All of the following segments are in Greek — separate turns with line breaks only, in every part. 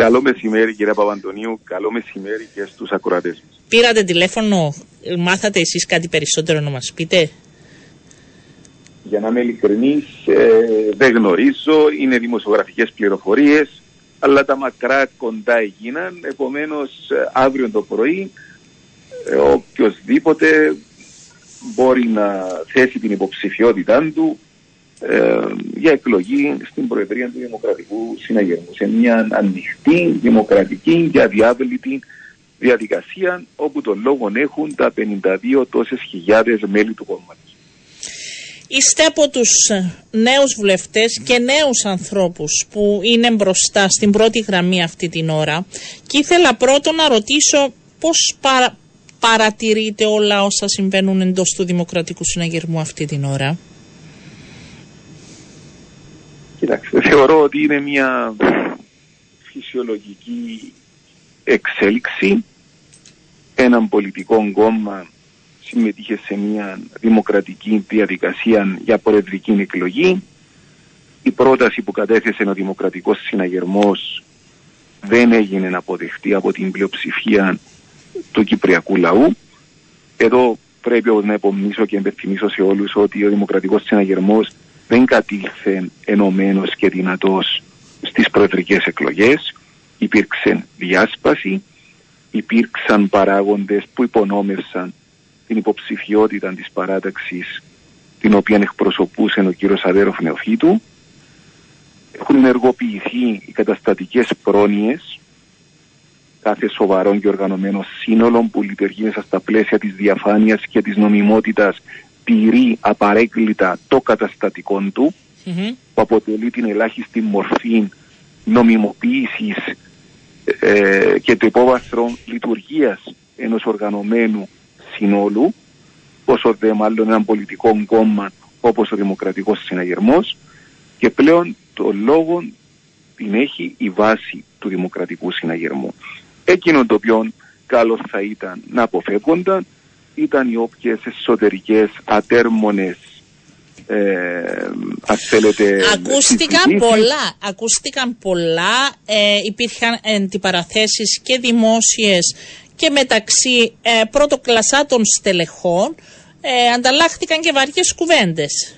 Καλό μεσημέρι κύριε Παπαντονίου, καλό μεσημέρι και στους ακροατές μας.
Πήρατε τηλέφωνο, μάθατε εσείς κάτι περισσότερο να μας πείτε;
Για να είμαι ειλικρινής, ε, δεν γνωρίζω, είναι δημοσιογραφικές πληροφορίες, αλλά τα μακρά κοντά έγιναν, επομένως ε, αύριο το πρωί ε, οποιοδήποτε μπορεί να θέσει την υποψηφιότητά του ε, για εκλογή στην Προεδρία του Δημοκρατικού Συναγερμού σε μια ανοιχτή, δημοκρατική και αδιάβλητη διαδικασία όπου τον λόγο έχουν τα 52 τόσες χιλιάδες μέλη του κόμματος.
Είστε από τους νέους βουλευτές και νέους ανθρώπους που είναι μπροστά στην πρώτη γραμμή αυτή την ώρα και ήθελα πρώτον να ρωτήσω πώς παρα, παρατηρείτε όλα όσα συμβαίνουν εντός του Δημοκρατικού Συναγερμού αυτή την ώρα.
Κοιτάξτε, θεωρώ ότι είναι μια φυσιολογική εξέλιξη. Έναν πολιτικό κόμμα συμμετείχε σε μια δημοκρατική διαδικασία για προεδρική εκλογή. Η πρόταση που κατέθεσε ο Δημοκρατικός Συναγερμός δεν έγινε να αποδεχτεί από την πλειοψηφία του Κυπριακού λαού. Εδώ πρέπει να υπομνήσω και εμπεθυμίσω σε όλους ότι ο Δημοκρατικός Συναγερμός δεν κατήλθε ενωμένος και δυνατός στις προεδρικές εκλογές. Υπήρξε διάσπαση, υπήρξαν παράγοντες που υπονόμευσαν την υποψηφιότητα της παράταξης την οποία εκπροσωπούσε ο κύριος Αδέροφ Νεοφύτου. Έχουν ενεργοποιηθεί οι καταστατικές πρόνοιες κάθε σοβαρό και οργανωμένο σύνολο που λειτουργεί μέσα στα πλαίσια της διαφάνειας και της νομιμότητας τηρεί απαρέγκλητα το καταστατικό του που αποτελεί την ελάχιστη μορφή νομιμοποίησης ε, και το υπόβαθρο λειτουργίας ενός οργανωμένου συνόλου όσο δε μάλλον έναν πολιτικό κόμμα όπως ο Δημοκρατικός Συναγερμός και πλέον το λόγο την έχει η βάση του Δημοκρατικού Συναγερμού. Εκείνο το οποίο καλός θα ήταν να αποφεύγονταν ήταν οι όποιες εσωτερικές ατέρμονες ε, ας θέλετε,
ακούστηκαν πολλά, ακούστηκαν πολλά ε, υπήρχαν αντιπαραθέσεις και δημόσιες και μεταξύ ε, πρωτοκλασσάτων στελεχών ε, ανταλλάχθηκαν και βαριές κουβέντες.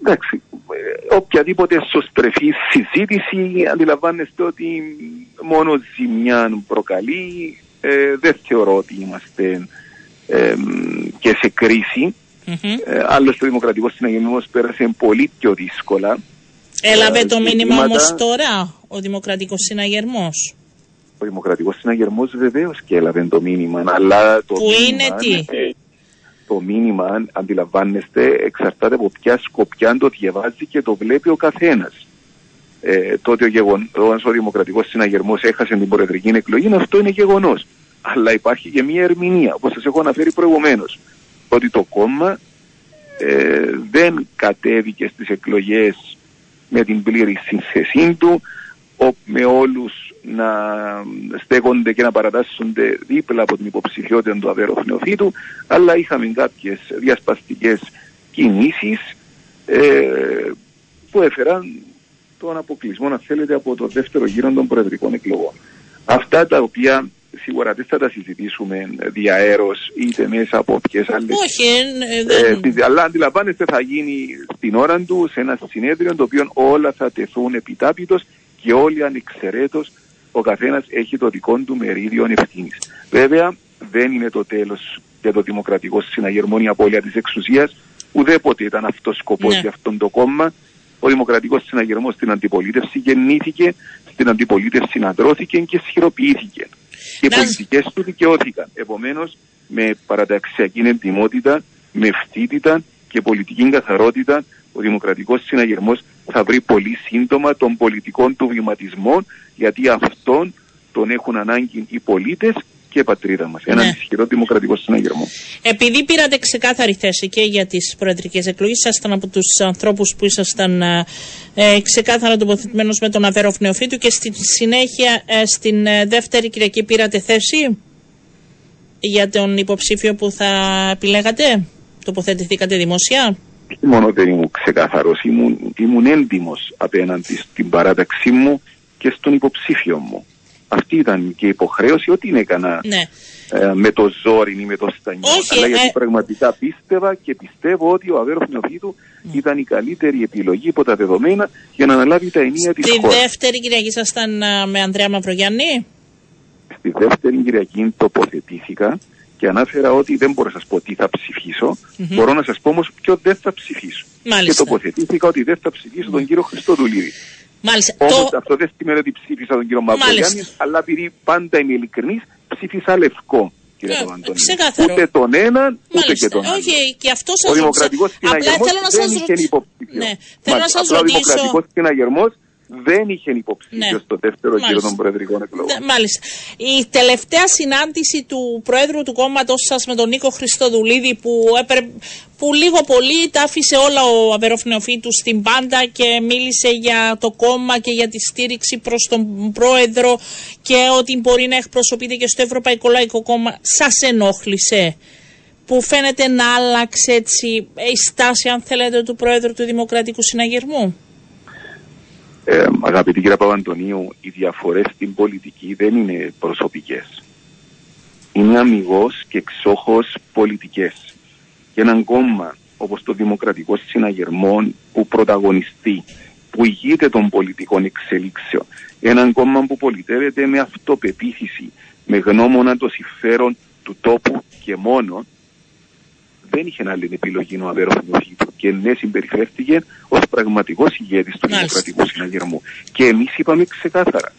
Εντάξει, οποιαδήποτε σωστρεφή συζήτηση αντιλαμβάνεστε ότι μόνο ζημιά προκαλεί. Ε, δεν θεωρώ ότι είμαστε ε, και σε κρίση. Mm-hmm. Ε, άλλωστε ο Δημοκρατικός Συναγερμός πέρασε πολύ πιο δύσκολα.
Έλαβε το μήνυμα όμως τώρα ο Δημοκρατικός Συναγερμός.
Ο Δημοκρατικός Συναγερμός βεβαίως και έλαβε το μήνυμα. Αλλά το
Που είναι τι;
Ε, το μήνυμα, αντιλαμβάνεστε, εξαρτάται από ποια σκοπιά το διαβάζει και το βλέπει ο καθένας. Ε, το ότι ο, γεγον, ο Δημοκρατικός Συναγερμός έχασε την προεδρική εκλογή, αυτό είναι γεγονός. Αλλά υπάρχει και μια ερμηνεία, όπως σας έχω αναφέρει προηγουμένως, ότι το κόμμα ε, δεν κατέβηκε στις εκλογές με την πλήρη σύνθεσή του, με όλους να στέκονται και να παρατάσσονται δίπλα από την υποψηφιότητα του Αβέροφ Νεοφύτου, αλλά είχαμε κάποιες διασπαστικές κινήσεις ε, που έφεραν τον αποκλεισμό, να θέλετε, από το δεύτερο γύρο των προεδρικών εκλογών. Αυτά τα οποία σίγουρα δεν θα τα συζητήσουμε διαέρος είτε μέσα από ποιες άλλες.
Όχι, ε,
δεν... ε, αλλά αντιλαμβάνεστε θα γίνει στην ώρα του σε ένα συνέδριο το οποίο όλα θα τεθούν επιτάπητος και όλοι ανεξαιρέτως ο καθένας έχει το δικό του μερίδιο ευθύνης. Βέβαια δεν είναι το τέλος για το δημοκρατικό συναγερμό η απώλεια της εξουσίας, ουδέποτε ήταν αυτός σκοπός ναι. για αυτόν το κόμμα. Ο δημοκρατικός συναγερμός στην αντιπολίτευση γεννήθηκε, στην αντιπολίτευση συναντρώθηκε και σχηροποιήθηκε. Και οι πολιτικές του δικαιώθηκαν. Επομένως, με παραταξιακή εντυμότητα, με ευθύτητα και πολιτική καθαρότητα, ο Δημοκρατικός Συναγερμός θα βρει πολύ σύντομα τον πολιτικό του βηματισμό γιατί αυτόν τον έχουν ανάγκη οι πολίτες και η πατρίδα μας. Ναι. Έναν ισχυρό δημοκρατικό συναγερμό.
Επειδή πήρατε ξεκάθαρη θέση και για τις προεδρικές εκλογές, ήσασταν από τους ανθρώπους που ήσασταν ε, ε ξεκάθαρα τοποθετημένος με τον Αβέροφ Νεοφύτου και στη συνέχεια ε, στην ε, δεύτερη Κυριακή πήρατε θέση για τον υποψήφιο που θα επιλέγατε; Τοποθετηθήκατε δημοσία.
Μόνο δεν ήμουν ξεκάθαρο, ήμουν, ήμουν έντιμος απέναντι στην παράταξή μου και στον υποψήφιο μου. Αυτή ήταν και η υποχρέωση, ότι είναι έκανα
Ναι.
ε, με το ζόρι ή με το στανιό.
Όχι,
αλλά γιατί
ε,
πραγματικά πίστευα και πιστεύω ότι ο Αβέροφ Νεοφίτου
Ναι.
ήταν η καλύτερη επιλογή από τα δεδομένα για να αναλάβει τα ενία της
Τη
χώρας.
δεύτερη Κυριακή ήσασταν α, με Ανδρέα Μαυρογιάννη;
Στη δεύτερη Κυριακή τοποθετήθηκα και ανάφερα ότι δεν μπορώ να σας πω τι θα ψηφισω Μπορώ να σας πω όμως ποιο δεν θα ψηφίσω.
Μάλιστα.
Και τοποθετήθηκα ότι δεν θα ψηφίσω τον κύριο Χριστοδουλίδη.
Μάλιστα.
Όμως
Το...
αυτό δεν σημαίνει ότι ψήφισα τον κύριο
Μάλιστα.
Μαυρογιάννη, αλλά επειδή πάντα είμαι ειλικρινής, ψήφισα λευκό. Κύριε
Ε,
Παπαντονίου.
ξεκάθαρο.
Ούτε τον έναν, ούτε
Μάλιστα.
και τον άλλον.
Όχι, και αυτό σας
Ο δημοκρατικός
Απλά
συναγερμός
θέλω να
δεν
σας
είχε
ρωτήσω.
υποψήφιο.
Ναι, θέλω να
Μάλιστα.
σας
Απλά Ο
ρωτήσω.
δημοκρατικός συναγερμός δεν είχε υποψήφιο
Ναι.
στο δεύτερο γύρο
Μάλιστα.
των προεδρικών εκλογών.
Ναι, Μάλιστα. Η τελευταία συνάντηση του Προέδρου του κόμματος σας με τον Νίκο Χριστοδουλίδη που, έπρε- που λίγο πολύ τα άφησε όλα ο Αβερόφ Νεοφύτου στην πάντα και μίλησε για το κόμμα και για τη στήριξη προς τον Πρόεδρο και ότι μπορεί να εκπροσωπείται και στο Ευρωπαϊκό Λαϊκό Κόμμα. Σας ενόχλησε που φαίνεται να άλλαξε έτσι η στάση αν θέλετε του Πρόεδρου του Δημοκρατικού Συναγερμού;
Ε, αγαπητή κυρία Παπαντονίου, οι διαφορές στην πολιτική δεν είναι προσωπικές. Είναι αμυγός και εξόχως πολιτικές. Και έναν κόμμα όπως το Δημοκρατικό Συναγερμό που πρωταγωνιστεί, που ηγείται των πολιτικών εξελίξεων, έναν κόμμα που πολιτεύεται με αυτοπεποίθηση, με γνώμονα το συμφέρον του τόπου και μόνο, δεν είχε άλλη επιλογή ο Αβέροφ Νεοφύτου και ναι συμπεριφέρθηκε ως πραγματικός ηγέτης του
Μάλιστα.
Δημοκρατικού Συναγερμού. Και εμείς είπαμε ξεκάθαρα,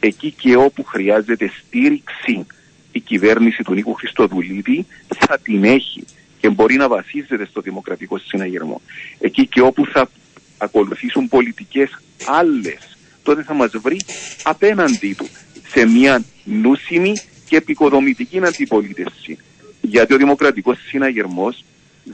εκεί και όπου χρειάζεται στήριξη η κυβέρνηση του Νίκου Χριστοδουλίδη θα την έχει και μπορεί να βασίζεται στο Δημοκρατικό Συναγερμό. Εκεί και όπου θα ακολουθήσουν πολιτικές άλλες, τότε θα μας βρει απέναντί του σε μια νούσιμη και επικοδομητική αντιπολίτευση. Γιατί ο Δημοκρατικός Συναγερμός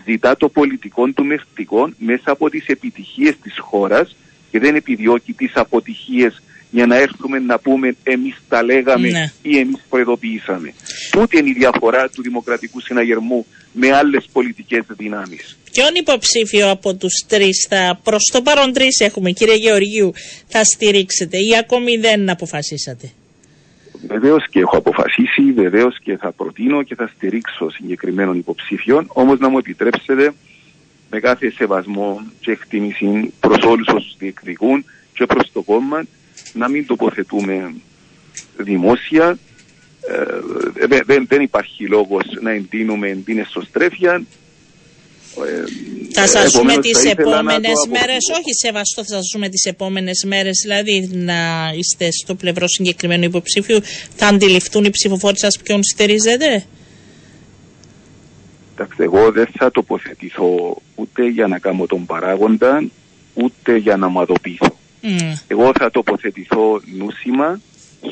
ζητά το πολιτικό του μεστικό μέσα από τις επιτυχίες της χώρας και δεν επιδιώκει τις αποτυχίες για να έρθουμε να πούμε εμείς τα λέγαμε
Ναι.
ή εμείς προειδοποιήσαμε. Τούτη είναι η διαφορά του Δημοκρατικού Συναγερμού με άλλες πολιτικές δυνάμεις.
Ποιον υποψήφιο από τους τρεις θα, προς το παρόν τρεις έχουμε κύριε Γεωργίου, θα στηρίξετε ή ακόμη δεν αποφασίσατε;
Βεβαίως και έχω αποφασίσει, βεβαίως και θα προτείνω και θα στηρίξω συγκεκριμένων υποψήφιων. Όμως να μου επιτρέψετε με κάθε σεβασμό και εκτίμηση προς όλους όσους διεκδικούν και προς το κόμμα να μην τοποθετούμε δημόσια. Ε, δεν- δεν, δεν υπάρχει λόγος να εντείνουμε εντείνε σωστρέφεια. Ε,
Θα σας ζούμε
επομένως
τις
θα ήθελα να το
επόμενες
αποφύγω.
μέρες, όχι σεβαστό θα σας ζούμε τις επόμενες μέρες, δηλαδή να είστε στο πλευρό συγκεκριμένου υποψήφιου, θα αντιληφθούν οι ψηφοφόροι σας ποιον στηρίζετε.
Εντάξει, εγώ δεν θα τοποθετηθώ ούτε για να κάνω τον παράγοντα, ούτε για να μαδοποιηθώ.
Μμ.
Εγώ θα τοποθετηθώ νούσιμα,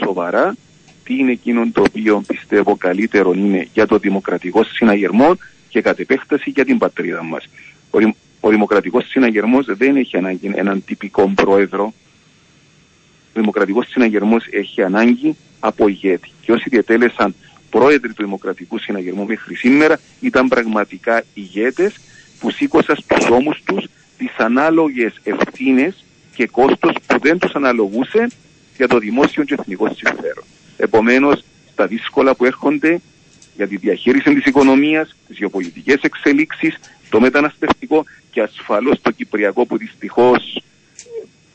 σοβαρά, τι είναι εκείνο το οποίο πιστεύω καλύτερο είναι για το δημοκρατικό συναγερμό και κατ' επέκταση για την πατρίδα μας. Ο, Δημ- ο δημοκρατικός συναγερμός δεν έχει ανάγκη έναν τυπικό πρόεδρο. Ο δημοκρατικός συναγερμός έχει ανάγκη από ηγέτη. Και όσοι διατέλεσαν πρόεδροι του δημοκρατικού συναγερμού μέχρι σήμερα ήταν πραγματικά ηγέτες που σήκωσαν στους ώμους τους τις ανάλογες ευθύνες και κόστος που δεν τους αναλογούσε για το δημόσιο και εθνικό συμφέρον. Επομένως, στα δύσκολα που έρχονται για τη διαχείριση της οικονομίας, τις γεωπολιτικές εξελίξεις, το μεταναστευτικό και ασφαλώς το κυπριακό που δυστυχώς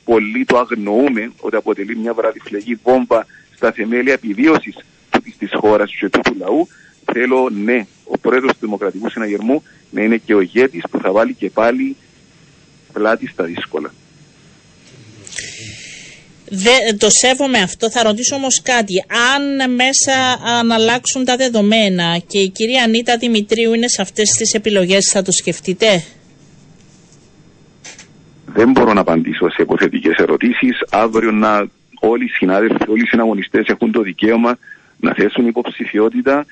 πολλοί το αγνοούμε ότι αποτελεί μια βραδιφλεγή βόμβα στα θεμέλια επιβίωσης τούτης της χώρας και του του λαού. Θέλω, ναι, ο πρόεδρος του Δημοκρατικού Συναγερμού να είναι και ο ηγέτης που θα βάλει και πάλι πλάτη στα δύσκολα.
Δε, το σέβομαι αυτό. Θα ρωτήσω όμως κάτι. Αν μέσα αν αλλάξουν τα δεδομένα και η κυρία Ανίτα Δημητρίου είναι σε αυτές τις επιλογές, θα το σκεφτείτε;
Δεν μπορώ να απαντήσω σε υποθετικές ερωτήσεις. Αύριο να όλοι οι συνάδελφοι, όλοι οι συναγωνιστές έχουν το δικαίωμα να θέσουν υποψηφιότητα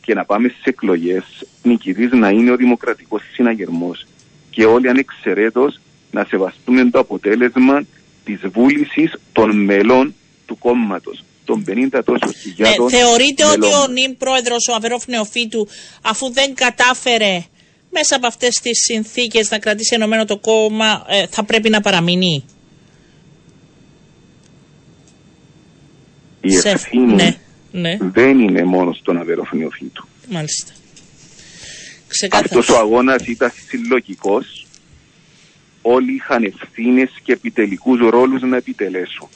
και να πάμε στις εκλογές νικητής να είναι ο δημοκρατικός συναγερμός και όλοι ανεξαιρέτως να σεβαστούμε το αποτέλεσμα της βούλησης των μελών του κόμματος των 50 τόσο
Ναι,
χιλιάδων
θεωρείτε ότι
μελών.
ο νυν πρόεδρος, ο Αβερόφ Νεοφύτου, αφού δεν κατάφερε μέσα από αυτές τις συνθήκες να κρατήσει ενωμένο το κόμμα ε, θα πρέπει να παραμείνει;
Η
Σε-
ευθύνη
ναι, ναι.
δεν είναι μόνο στον αδερφό νεοφύτου.
Μάλιστα. Ξεκάθαρα.
Αυτός ο αγώνας ήταν συλλογικός. Όλοι είχαν ευθύνες και επιτελικούς ρόλους να επιτελέσουν.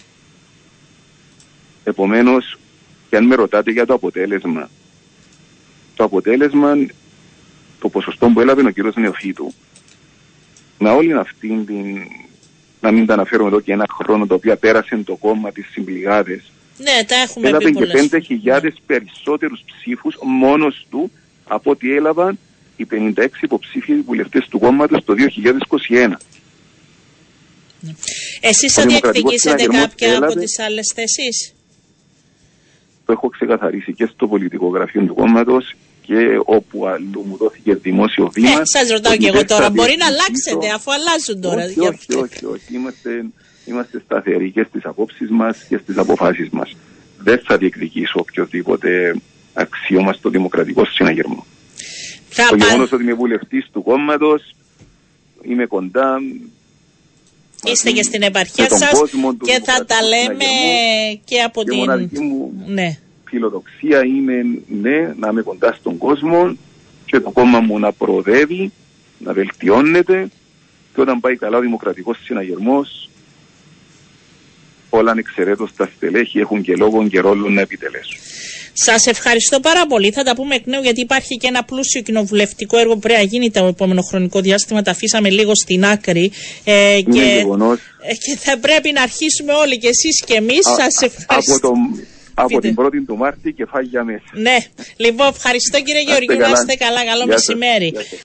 Επομένως, και αν με ρωτάτε για το αποτέλεσμα, το αποτέλεσμα, το ποσοστό που έλαβε ο κύριος Νεοφύτου, με όλη αυτή την, να μην τα αναφέρουμε εδώ και ένα χρόνο, το οποίο πέρασε το κόμμα της συμπληγάδες,
Ναι, τα έχουμε
έλαβε
πει
και
πολλές.
5.000 περισσότερους ψήφους μόνος του από ό,τι έλαβαν οι 56 υποψήφιοι βουλευτές του κόμματος το 2021.
Εσείς
Ο
θα
Δημοκρατικός
διεκδικήσετε
Συναγερμός
κάποια από
έλαβε-
τις άλλες θέσεις;
Το έχω ξεκαθαρίσει και στο πολιτικό γραφείο του κόμματος και όπου αλλού μου δόθηκε δημόσιο βήμα.
Ε, σας ρωτάω
ότι
και εγώ
δεν θα
τώρα. Μπορεί να
διεκδικήσω-
αλλάξετε αφού αλλάζουν τώρα.
Όχι,
Γι'
όχι,
αυτό.
όχι, όχι. Είμαστε, είμαστε σταθεροί και στις απόψεις μας και στις αποφάσεις μας. Δεν θα διεκδικήσω οποιοδήποτε αξίωμα στο δημοκρατικό συναγερμό.
Θα
Το
πα-
γεγονός ότι είμαι βουλευτής του κόμματος, είμαι κοντά.
Είστε
μαζί
και στην
με
επαρχία
τον
σας
κόσμο του
και θα τα
Δημοκρατικού
λέμε
Συναγερμού.
και από
Και
την...
μοναδική μου
Ναι.
φιλοδοξία είναι ναι, να είμαι κοντά στον κόσμο και το κόμμα μου να προοδεύει, να βελτιώνεται και όταν πάει καλά ο δημοκρατικός συναγερμός όλα ανεξαιρέτως τα στελέχη έχουν και λόγο και ρόλο να επιτελέσουν.
Σας ευχαριστώ πάρα πολύ. Θα τα πούμε εκ νέου γιατί υπάρχει και ένα πλούσιο κοινοβουλευτικό έργο που πρέπει να γίνει το επόμενο χρονικό διάστημα. Τα αφήσαμε λίγο στην άκρη. Ε,
Είναι
και,
γεγονός
ε, και θα πρέπει να αρχίσουμε όλοι και εσείς και εμείς.
α-
Σας ευχαριστώ.
από, τον, από
Πείτε.
την 1η του Μάρτη και φάγια μέσα.
Ναι, λοιπόν, ευχαριστώ κύριε Γεωργίου. Να
καλά.
είστε καλά. Καλό
Γεια σας.
μεσημέρι.
Γεια σας.